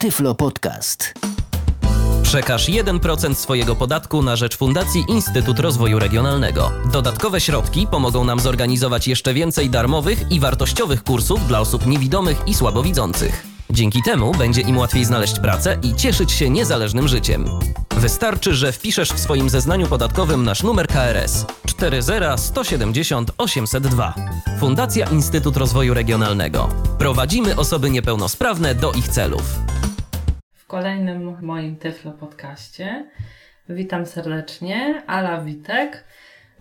Tyflo Podcast. Przekaż 1% swojego podatku na rzecz Fundacji Instytut Rozwoju Regionalnego. Dodatkowe środki pomogą nam zorganizować jeszcze więcej darmowych i wartościowych kursów dla osób niewidomych i słabowidzących. Dzięki temu będzie im łatwiej znaleźć pracę i cieszyć się niezależnym życiem. Wystarczy, że wpiszesz w swoim zeznaniu podatkowym nasz numer KRS 40170 802. Fundacja Instytut Rozwoju Regionalnego. Prowadzimy osoby niepełnosprawne do ich celów. Kolejnym moim Tyflo podcaście witam serdecznie, Ala Witek.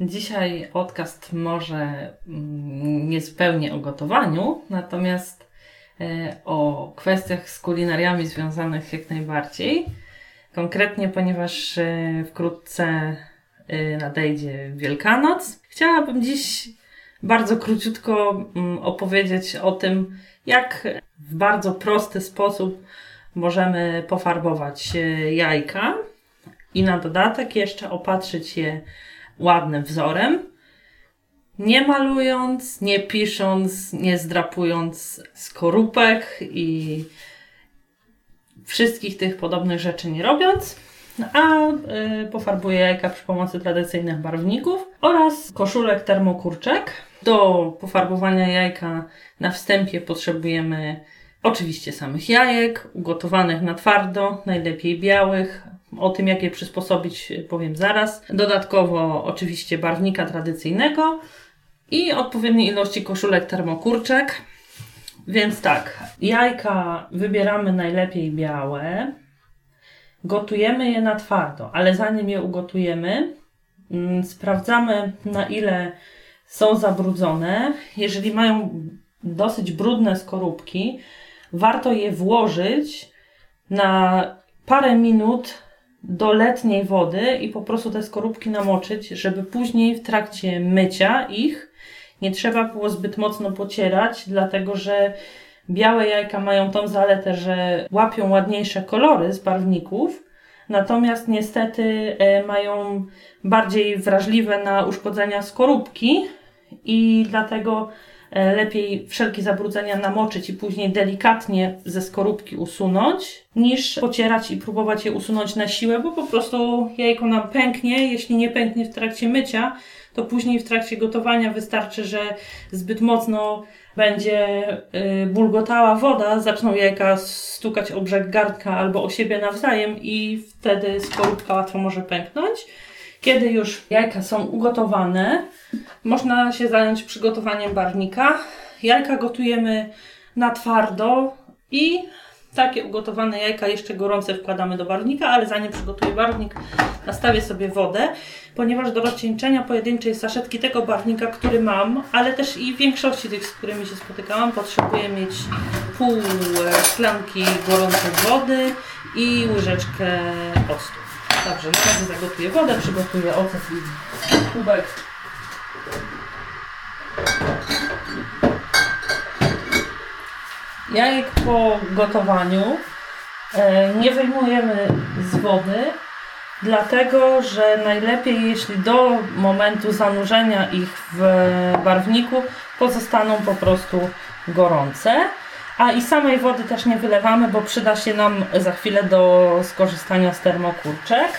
Dzisiaj podcast może mm, niezupełnie o gotowaniu, natomiast e, o kwestiach z kulinariami związanych jak najbardziej. Konkretnie, ponieważ e, wkrótce e, nadejdzie Wielkanoc, chciałabym dziś bardzo króciutko mm, opowiedzieć o tym, jak w bardzo prosty sposób możemy pofarbować e, jajka i na dodatek jeszcze opatrzyć je ładnym wzorem, nie malując, nie pisząc, nie zdrapując skorupek i wszystkich tych podobnych rzeczy nie robiąc, a y, pofarbuję jajka przy pomocy tradycyjnych barwników oraz koszulek termokurczek. Do pofarbowania jajka na wstępie potrzebujemy oczywiście samych jajek, ugotowanych na twardo, najlepiej białych. O tym, jak je przysposobić, powiem zaraz. Dodatkowo, oczywiście, barwnika tradycyjnego i odpowiedniej ilości koszulek termokurczek. Więc tak, jajka wybieramy najlepiej białe. Gotujemy je na twardo, ale zanim je ugotujemy, mm, sprawdzamy na ile są zabrudzone. Jeżeli mają dosyć brudne skorupki, warto je włożyć na parę minut do letniej wody i po prostu te skorupki namoczyć, żeby później w trakcie mycia ich nie trzeba było zbyt mocno pocierać, dlatego że białe jajka mają tą zaletę, że łapią ładniejsze kolory z barwników, natomiast niestety e, mają bardziej wrażliwe na uszkodzenia skorupki i dlatego lepiej wszelkie zabrudzenia namoczyć i później delikatnie ze skorupki usunąć, niż pocierać i próbować je usunąć na siłę, bo po prostu jajko nam pęknie. Jeśli nie pęknie w trakcie mycia, to później w trakcie gotowania wystarczy, że zbyt mocno będzie y, bulgotała woda, zaczną jajka stukać o brzeg garnka albo o siebie nawzajem i wtedy skorupka łatwo może pęknąć. Kiedy już jajka są ugotowane, można się zająć przygotowaniem barwnika. Jajka gotujemy na twardo i takie ugotowane jajka jeszcze gorące wkładamy do barwnika, ale zanim przygotuję barwnik, nastawię sobie wodę, ponieważ do rozcieńczenia pojedynczej saszetki tego barwnika, który mam, ale też i większości tych, z którymi się spotykałam, potrzebuję mieć pół szklanki gorącej wody i łyżeczkę octu. Dobrze, na razie zagotuję wodę, przygotuję ocet i kubek. Jajek po gotowaniu e, nie wyjmujemy z wody, dlatego że najlepiej, jeśli do momentu zanurzenia ich w barwniku pozostaną po prostu gorące. A i samej wody też nie wylewamy, bo przyda się nam za chwilę do skorzystania z termokurczek.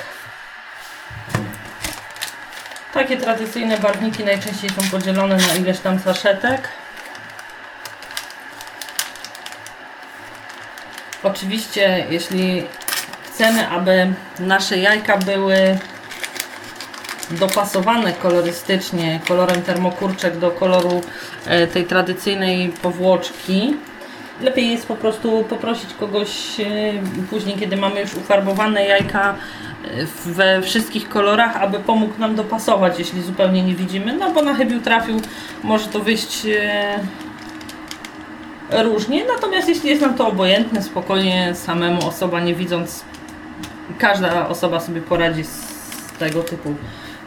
Takie tradycyjne barwniki najczęściej są podzielone na ileś tam saszetek. Oczywiście, jeśli chcemy, aby nasze jajka były dopasowane kolorystycznie kolorem termokurczek do koloru e, tej tradycyjnej powłoczki, lepiej jest po prostu poprosić kogoś e, później, kiedy mamy już ufarbowane jajka e, we wszystkich kolorach, aby pomógł nam dopasować, jeśli zupełnie nie widzimy, no bo na chybił trafił, może to wyjść różnie, natomiast jeśli jest nam to obojętne, spokojnie samemu osoba nie widząc, każda osoba sobie poradzi z tego typu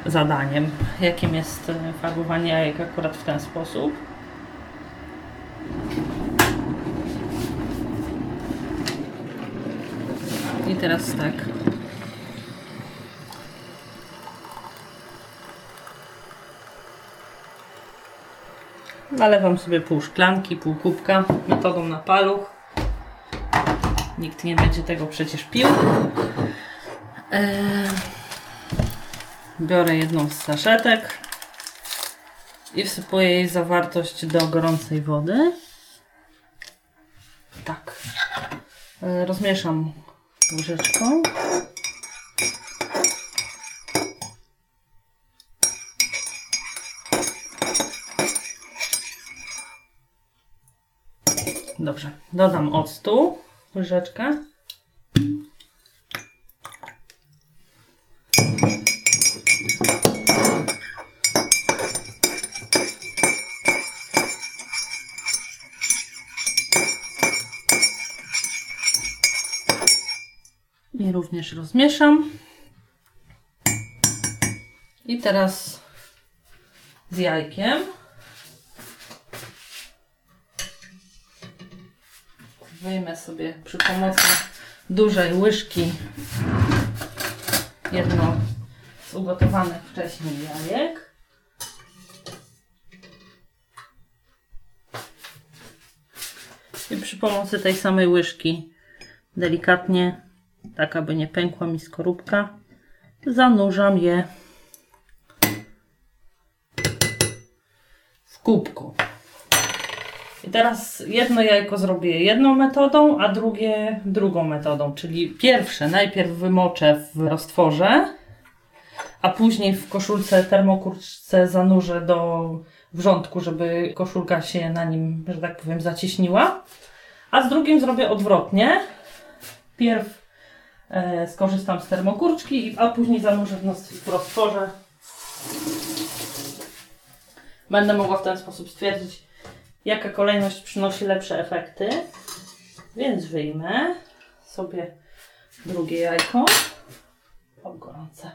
zadaniem, jakim jest farbowanie jajek akurat w ten sposób. I teraz tak. Nalewam sobie pół szklanki, pół kubka metodą na paluch. Nikt nie będzie tego przecież pił. Eee, biorę jedną z saszetek i wsypuję jej zawartość do gorącej wody. Tak. Eee, rozmieszam łyżeczką. Dobrze, dodam octu, łyżeczkę. Również rozmieszam. I teraz z jajkiem. Wyjmę sobie przy pomocy dużej łyżki jedno z ugotowanych wcześniej jajek. I przy pomocy tej samej łyżki delikatnie, tak aby nie pękła mi skorupka, zanurzam je w kubku. I teraz jedno jajko zrobię jedną metodą, a drugie drugą metodą. Czyli pierwsze najpierw wymoczę w roztworze, a później w koszulce termokurczce zanurzę do wrzątku, żeby koszulka się na nim, że tak powiem, zacieśniła. A z drugim zrobię odwrotnie. Pierw skorzystam z termokurczki, a później zanurzę w, roztworze. Będę mogła w ten sposób stwierdzić, jaka kolejność przynosi lepsze efekty. Więc wyjmę sobie drugie jajko. O, gorące.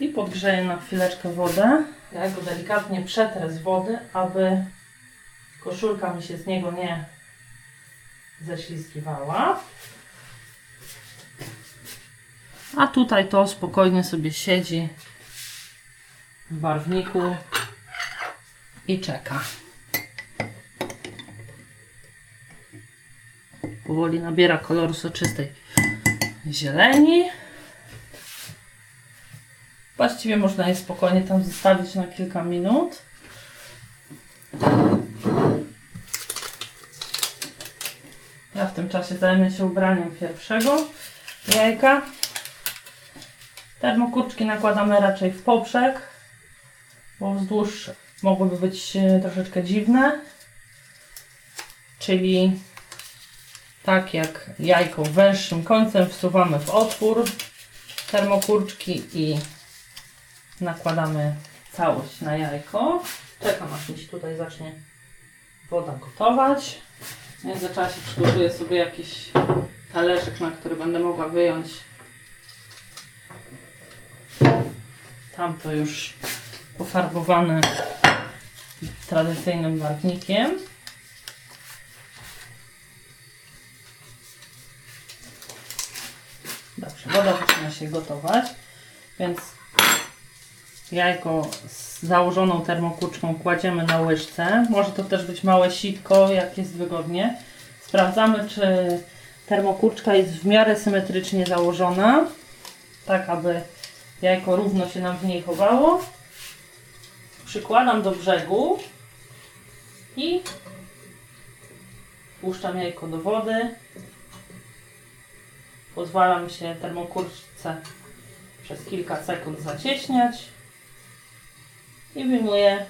I podgrzeję na chwileczkę wodę. Ja go delikatnie przetrę z wody, aby koszulka mi się z niego nie ześlizgiwała. A tutaj to spokojnie sobie siedzi w barwniku i czeka. Powoli nabiera koloru soczystej zieleni. Właściwie można je spokojnie tam zostawić na kilka minut. Ja w tym czasie zajmę się ubraniem pierwszego jajka. Termokurczki nakładamy raczej w poprzek, bo wzdłuż mogłyby być e, troszeczkę dziwne. Czyli tak jak jajko węższym końcem wsuwamy w otwór termokurczki i nakładamy całość na jajko. Czekam aż mi się tutaj zacznie woda gotować. W międzyczasie przygotuję sobie jakiś talerzyk, na który będę mogła wyjąć tamto już pofarbowane tradycyjnym barwnikiem. Dobrze, woda zaczyna się gotować, więc jajko z założoną termokurczką kładziemy na łyżce. Może to też być małe sitko, jak jest wygodnie. Sprawdzamy, czy termokurczka jest w miarę symetrycznie założona, tak aby jajko równo się nam w niej chowało. Przykładam do brzegu i puszczam jajko do wody. Pozwalam się termokurczce przez kilka sekund zacieśniać i wyjmuję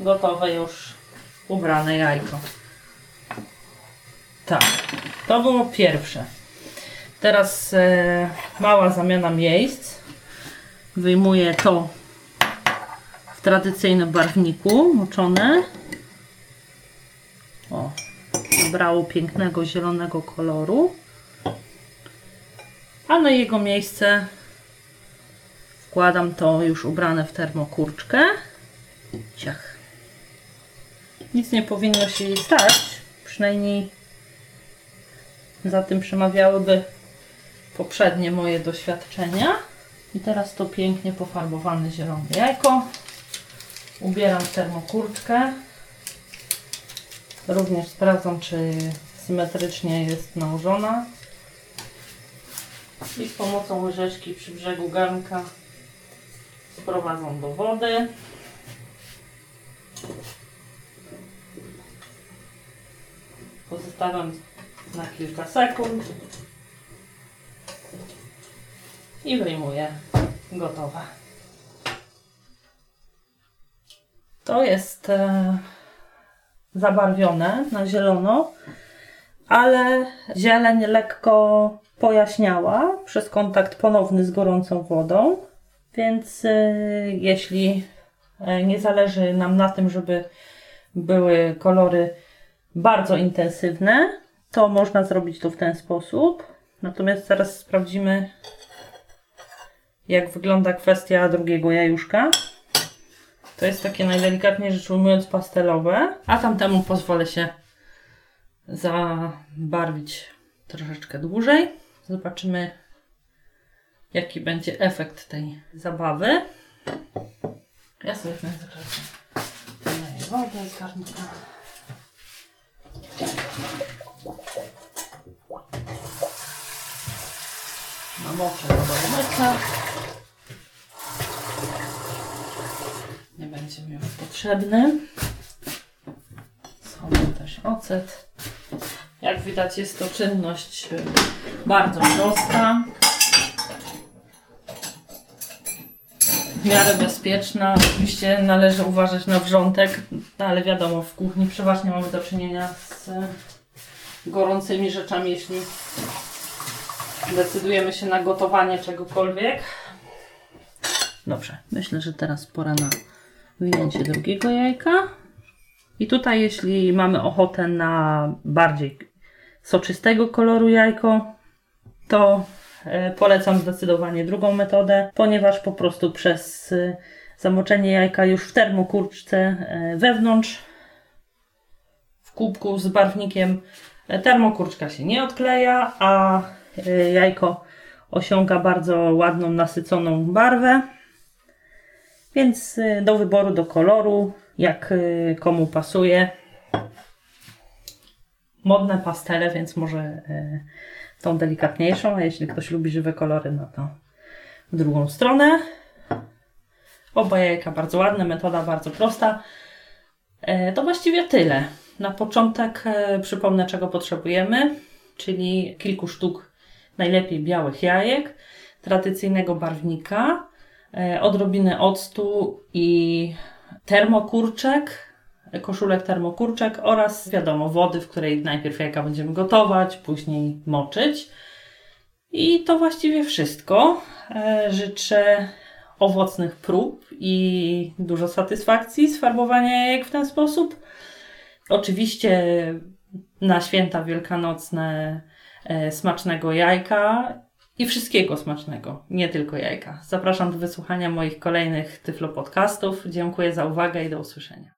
gotowe już ubrane jajko. Tak, to było pierwsze. Teraz e, mała zamiana miejsc. Wyjmuję to w tradycyjnym barwniku moczone. O, nabrało pięknego zielonego koloru. A na jego miejsce wkładam to już ubrane w termokurczkę. Ciach. Nic nie powinno się jej stać. Przynajmniej za tym przemawiałyby poprzednie moje doświadczenia. I teraz to pięknie pofarbowane zielone jajko. Ubieram w termokurczkę. Również sprawdzam, czy symetrycznie jest nałożona. I z pomocą łyżeczki przy brzegu garnka sprowadzam do wody. Pozostawiam na kilka sekund i wyjmuję gotowe. To jest e, zabarwione na zielono, ale zieleń lekko pojaśniała przez kontakt ponowny z gorącą wodą, więc e, jeśli e, nie zależy nam na tym, żeby były kolory bardzo intensywne, to można zrobić to w ten sposób. Natomiast zaraz sprawdzimy, jak wygląda kwestia drugiego jajuszka. To jest takie najdelikatniej rzecz ujmując pastelowe, a tamtemu pozwolę się zabarwić troszeczkę dłużej. Zobaczymy, jaki będzie efekt tej zabawy. Ja sobie w międzyczasie doleję wodę z garnka. Namoczę do mycia. Nie będzie mi już potrzebny. Schowam też ocet. Jak widać jest to czynność y, bardzo prosta. W miarę bezpieczna. Oczywiście należy uważać na wrzątek, no ale wiadomo, w kuchni przeważnie mamy do czynienia z gorącymi rzeczami, jeśli decydujemy się na gotowanie czegokolwiek. Dobrze, myślę, że teraz pora na wyjęcie drugiego jajka. I tutaj, jeśli mamy ochotę na bardziej soczystego koloru jajko, to polecam zdecydowanie drugą metodę, ponieważ po prostu przez e, zamoczenie jajka już w termokurczce e, wewnątrz w kubku z barwnikiem termokurczka się nie odkleja, a jajko osiąga bardzo ładną, nasyconą barwę. Więc do wyboru, do koloru, jak komu pasuje. Modne pastele, więc może tą delikatniejszą, a jeśli ktoś lubi żywe kolory, no to w drugą stronę. Oba jajka bardzo ładne, metoda bardzo prosta. To właściwie tyle. Na początek przypomnę, czego potrzebujemy, czyli kilku sztuk najlepiej białych jajek, tradycyjnego barwnika, odrobinę octu i termokurczek, koszulek termokurczek oraz wiadomo wody, w której najpierw jajka będziemy gotować, później moczyć. I to właściwie wszystko. Życzę owocnych prób i dużo satysfakcji z farbowania jajek w ten sposób. Oczywiście na święta wielkanocne smacznego jajka i wszystkiego smacznego, nie tylko jajka. Zapraszam do wysłuchania moich kolejnych Tyflo Podcastów. Dziękuję za uwagę i do usłyszenia.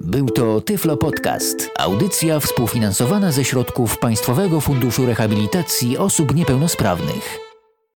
Był to Tyflo Podcast. Audycja współfinansowana ze środków Państwowego Funduszu Rehabilitacji Osób Niepełnosprawnych.